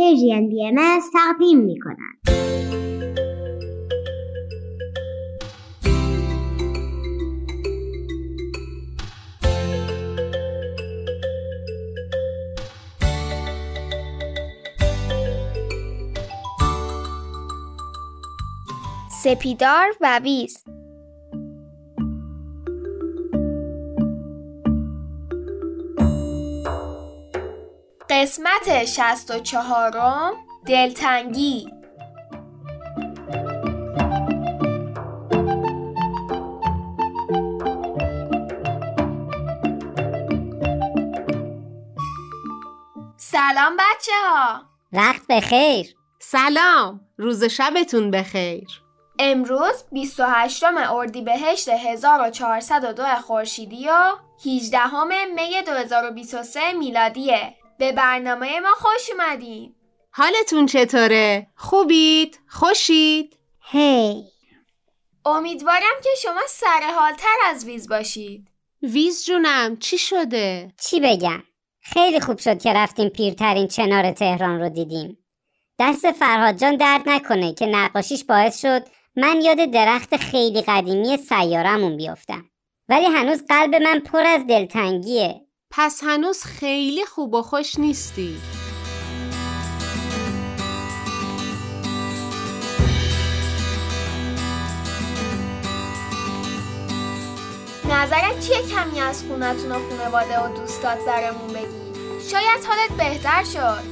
پرژین بی ام تقدیم می کند. سپیدار و ویز قسمت شست و چهارم دلتنگی. سلام بچه ها وقت بخیر. سلام. روز شبتون بخیر. امروز 28 اردیبهشت 1402 خورشیدی و 18 می 2023 میلادیه. به برنامه ما خوش اومدین حالتون چطوره؟ خوبید؟ خوشید؟ هی امیدوارم که شما سرحالتر از ویز باشید ویز جونم چی شده؟ چی بگم خیلی خوب شد که رفتیم پیرترین چنار تهران رو دیدیم دست فرهاد جان درد نکنه که نقاشیش باعث شد من یاد درخت خیلی قدیمی سیارمون بیفتم ولی هنوز قلب من پر از دلتنگیه پس هنوز خیلی خوب و خوش نیستی. نظرت چیه کمی از خونتون و خونواده و دوستات برامون بگی؟ شاید حالت بهتر شد.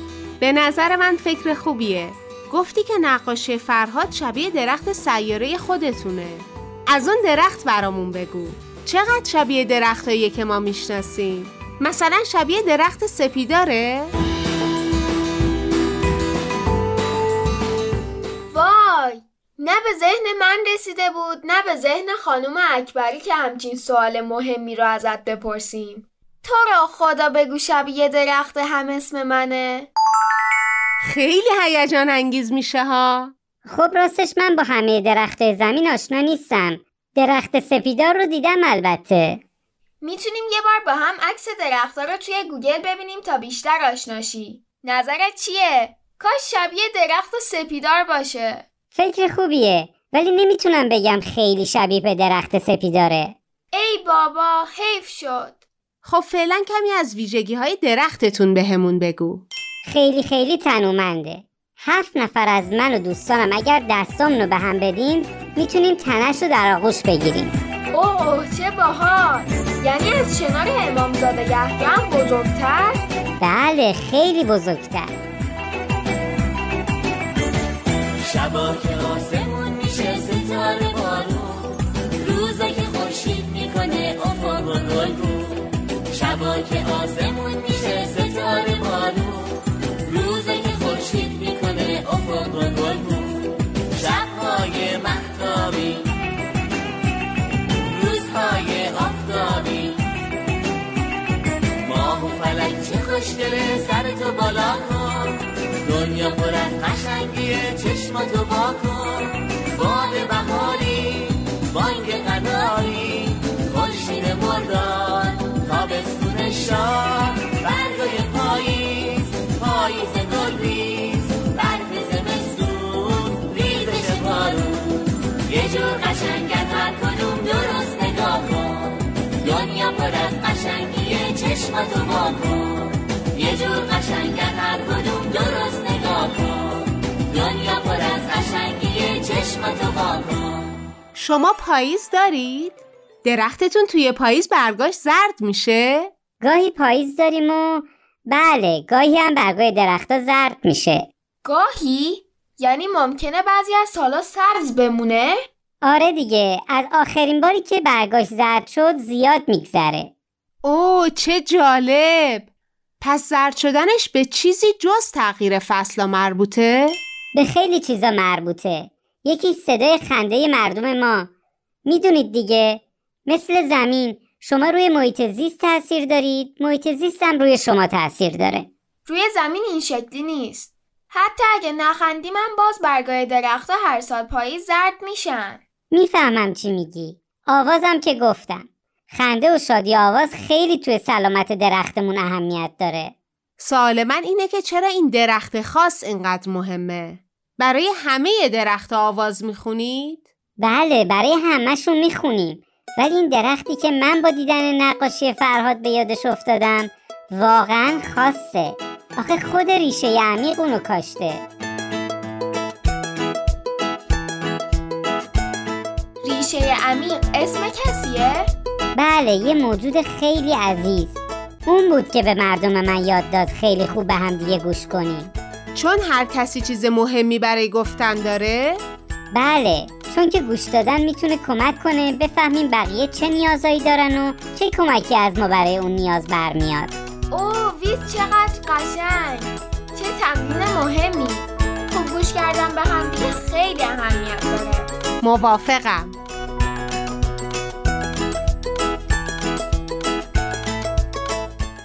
به نظر من فکر خوبیه. گفتی که نقاشی فرهاد شبیه درخت سیاره خودتونه. از اون درخت برامون بگو. چقدر شبیه درختایی که ما می‌شناسیم؟ مثلا شبیه درخت سپیداره؟ وای نه به ذهن من رسیده بود نه به ذهن خانم اکبری که همچین سوال مهمی رو ازت بپرسیم. تو را خدا بگو شبیه درخت هم اسم منه. خیلی هیجان انگیز میشه ها. خب راستش من با همه درخت زمین آشنا نیستم. درخت سپیدار رو دیدم البته. می‌تونیم یه بار با هم عکس درختها رو توی گوگل ببینیم تا بیشتر آشناشی نظرت چیه؟ کاش شبیه درخت سپیدار باشه. فکر خوبیه ولی نمی‌تونم بگم خیلی شبیه به درخت سپیداره. ای بابا حیف شد. خب فعلا کمی از ویژگی های درختتون بهمون بگو. خیلی خیلی تنومنده. هفت نفر از من و دوستانم اگر دستامونو به هم بدیم می‌تونیم تنش رو در آغوش بگیریم. اوه چه باحال. یعنی از شنار امامزاده یحیی هم بزرگتر؟ بله خیلی بزرگتر. شبا که آسمون میشه ستاره بارون. روزا که خورشید می‌کنه افق و گلگون. شبا که آسمون فلک چه خوش داره سر تو بالا کن. دنیا پر از قشنگیه چشماتو با کن. باد بهاری بانگ قناری. خورشید مرداد تابستون شاه برگای پاییز پاییز گلریز برف زمستون ریزش بارون یه جور قشنگن هر کدوم درست نگاه کن. دنیا پر از قشنگیه چشماتو با کن. یه جور قشنگن هر کدوم درست نگاه کن. دنیا پر از قشنگیه چشماتو با کن. شما پاییز دارید؟ درختتون توی پاییز برگاش زرد میشه؟ گاهی پاییز داریم و بله گاهی هم برگای درختها زرد میشه. گاهی؟ یعنی ممکنه بعضی از سالا سبز بمونه؟ آره دیگه از آخرین باری که برگاش زرد شد زیاد میگذره. اوه چه جالب! پس زرد شدنش به چیزی جز تغییر فصل مربوطه؟ به خیلی چیزا مربوطه. یکی صدای خنده مردم ما. می‌دونید دیگه مثل زمین شما روی محیط زیست تاثیر دارید محیط زیست هم روی شما تاثیر داره. روی زمین این شکلی نیست. حتی اگه نخندیم هم باز برگای درختها هر سال پاییز زرد میشن. می‌فهمم چی میگی. آوازم که گفتم. خنده و شادی آواز خیلی توی سلامت درختمون اهمیت داره سوال من اینه که چرا این درخت خاص اینقدر مهمه؟ برای همه درخت آواز می‌خونید؟ بله برای همهشون می‌خونیم ولی این درختی که من با دیدن نقاشی فرهاد به یادش افتادم واقعا خاصه آخه خود ریشه عمیق اونو کاشته ریشه عمیق اسم کسیه؟ بله یه موجود خیلی عزیز. اون بود که به مردم من یاد داد خیلی خوب به هم دیگه گوش کنیم. چون هر کسی چیز مهمی برای گفتن داره؟ بله چون که گوش دادن می‌تونه کمک کنه بفهمیم بقیه چه نیازایی دارن و چه کمکی از ما برای اون نیاز برمیاد. اوه ویز چقدر قشنگ. چه تمرین مهمی. خوب گوش کردن به هم دیگه خیلی اهمیت داره. موافقم.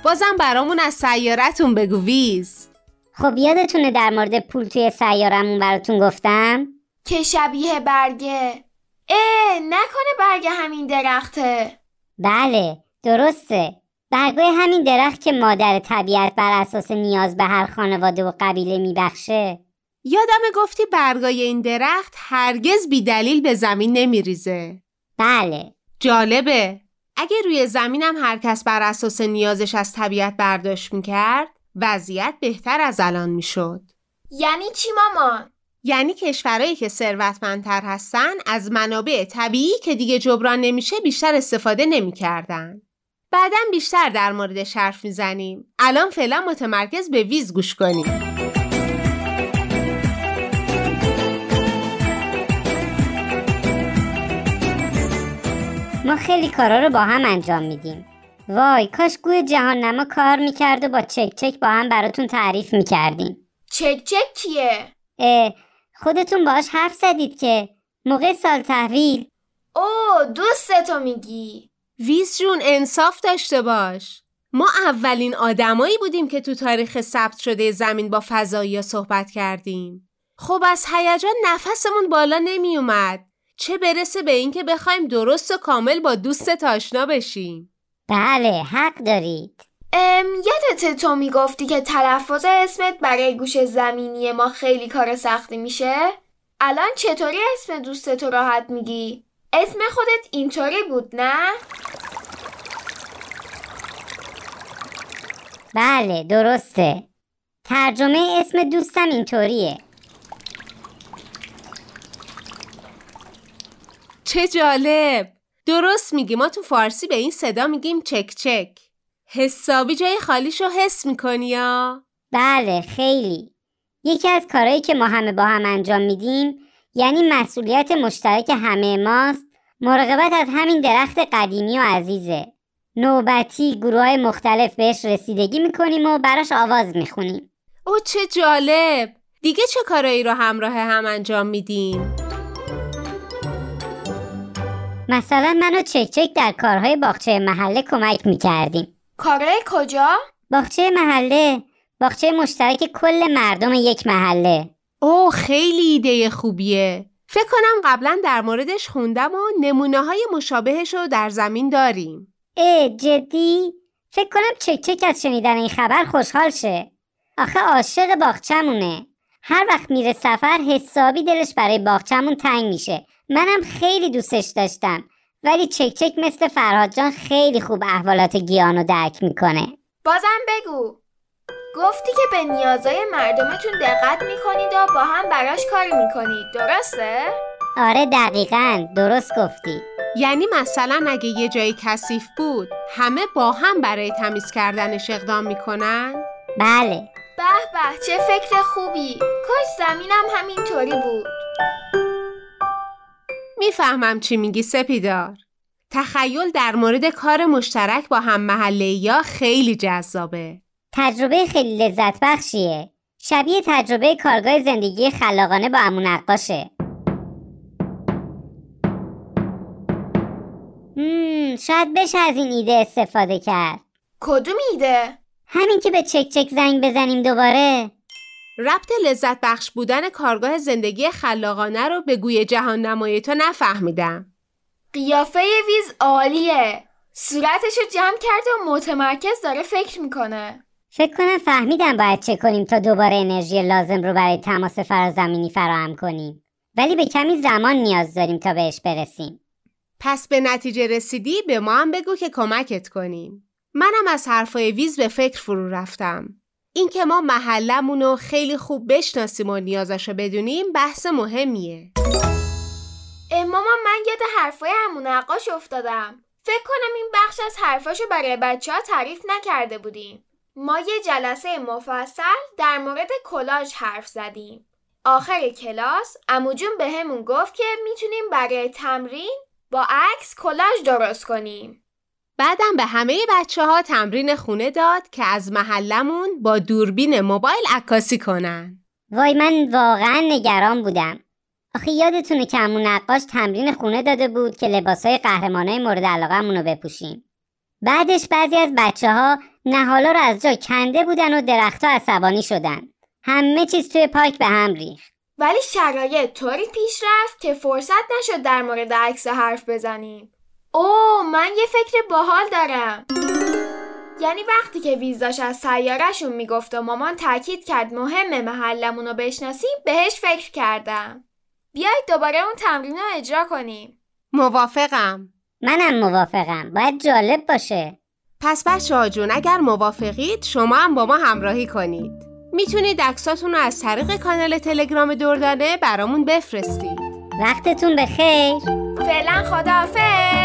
بازم برامون از سیارتون بگو ویز. خب یادتونه در مورد پول توی سیارمون براتون گفتم؟ که شبیه برگه. اه نکنه برگه همین درخته. بله درسته. برگای همین درخت که مادر طبیعت بر اساس نیاز به هر خانواده و قبیله میبخشه. یادم گفتی برگای این درخت هرگز بی دلیل به زمین نمیریزه. بله. جالبه. اگه روی زمینم هر کس بر اساس نیازش از طبیعت برداشت می‌کرد وضعیت بهتر از الان می‌شد یعنی چی مامان؟ یعنی کشورهایی که ثروتمندتر هستن از منابع طبیعی که دیگه جبران نمیشه بیشتر استفاده نمی‌کردن. بعدا بیشتر در موردش حرف می‌زنیم. الان فعلا متمرکز به ویز گوش کنیم. ما خیلی کارا رو با هم انجام میدیم وای کاش گوی جهان نما کار می‌کرد و با چک چک با هم براتون تعریف می‌کردیم چک چک کیه؟ اه خودتون باش حرف زدید که موقع سال تحویل اوه دوستتو میگی ویز جون انصاف داشته باش. ما اولین آدمایی بودیم که تو تاریخ ثبت شده زمین با فضایی صحبت کردیم. خب از هیجان نفسمون بالا نمی اومد. چه برسه به اینکه بخوایم درست و کامل با دوست آشنا بشیم. بله حق دارید ام یادت تو می‌گفتی که تلفظ اسمت برای گوش زمینی ما خیلی کار سختی میشه؟ الان چطوری اسم دوستتو راحت میگی؟ اسم خودت اینطوری بود نه؟ بله درسته ترجمه اسم دوستم اینطوریه چه جالب. درست میگی ما تو فارسی به این صدا میگیم چک چک. حسابی جای خالیشو حس می‌کنی یا؟ بله خیلی یکی از کارهایی که ما همه با هم انجام میدیم یعنی مسئولیت مشترک همه ماست مراقبت از همین درخت قدیمی و عزیزه نوبتی گروه های مختلف بهش رسیدگی می‌کنیم و براش آواز می‌خونیم او چه جالب. دیگه چه کارایی رو همراه هم انجام میدین؟ مثلا من و چک چک در کارهای باغچه محله کمک می‌کردیم کارای کجا؟ باغچه محله باغچه مشترک کل مردم یک محله اوه خیلی ایده خوبیه. فکر کنم قبلا در موردش خوندم و نمونه های مشابهش رو در زمین داریم. اه جدی؟ فکر کنم چک چک از شنیدن این خبر خوشحال شه آخه عاشق باغچمونه هر وقت میره سفر حسابی دلش برای باغچمون تنگ میشه منم خیلی دوستش داشتم. ولی چک چک مثل فرهاد جان خیلی خوب احوالات گیانو درک می‌کنه. بازم بگو. گفتی که به نیازای مردمتون دقت می‌کنید و با هم براش کار می‌کنید. درسته؟ آره دقیقا. درست گفتی. یعنی مثلا اگه یه جایی کثیف بود همه با هم برای تمیز کردنش اقدام می‌کنن؟ بله. به به چه فکر خوبی. کاش زمینم همینطوری بود. می‌فهمم چی میگی سپیدار. تخیل در مورد کار مشترک با هم محله یا خیلی جذابه. تجربه خیلی لذت بخشیه شبیه تجربه کارگاه زندگی خلاقانه با امون نقاشه شاید بشه از این ایده استفاده کرد کدوم ایده؟ همین که به چک چک زنگ بزنیم دوباره ربط لذت بخش بودن کارگاه زندگی خلاقانه رو به گوی جهان نمای تو نفهمیدم. قیافه ویز عالیه صورتشو جمع کرده و متمرکز داره فکر می‌کنه فکر کنم فهمیدم باید چه کنیم تا دوباره انرژی لازم رو برای تماس فرازمینی فراهم کنیم ولی به کمی زمان نیاز داریم تا بهش برسیم پس به نتیجه رسیدی به ما هم بگو که کمکت کنیم. منم از حرفای ویز به فکر فرو رفتم. اینکه ما محلمون رو خیلی خوب بشناسیم و نیازشو بدونیم بحث مهمیه. اه، مامان من یاد حرفای همون نقاش افتادم. فکر کنم این بخش از حرفاشو برای بچه ها تعریف نکرده بودیم. ما یه جلسه مفصل در مورد کلاژ حرف زدیم. آخر کلاس اموجون به همون گفت که می‌تونیم برای تمرین با عکس کلاژ درست کنیم. بعدم به همه بچه ها تمرین خونه داد که از محلمون با دوربین موبایل عکاسی کنن. وای من واقعا نگران بودم. آخه یادتونه که همون نقاش تمرین خونه داده بود که لباسای قهرمانای مورد علاقه‌مون رو بپوشیم. بعدش بعضی از بچه ها نهالا رو از جا کنده بودن و درختها عصبانی شدن. همه چیز توی پارک به هم ریخت. ولی شرایط طوری پیش رفت که فرصت نشد در مورد عکس حرف بزنیم. اوه من یه فکر باحال دارم. یعنی وقتی که ویزاش از سیارشون می‌گفت و مامان تاکید کرد مهم محلمون رو بشناسیم بهش فکر کردم. بیایید دوباره اون تمرین رو اجرا کنیم. موافقم. منم موافقم. باید جالب باشه. پس بچه ها جون اگر موافقید شما هم با ما همراهی کنید. می‌تونید عکساتون رو از طریق کانال تلگرام دردانه برامون بفرستید. وقتتون بخیر. فعلا خداحافظ.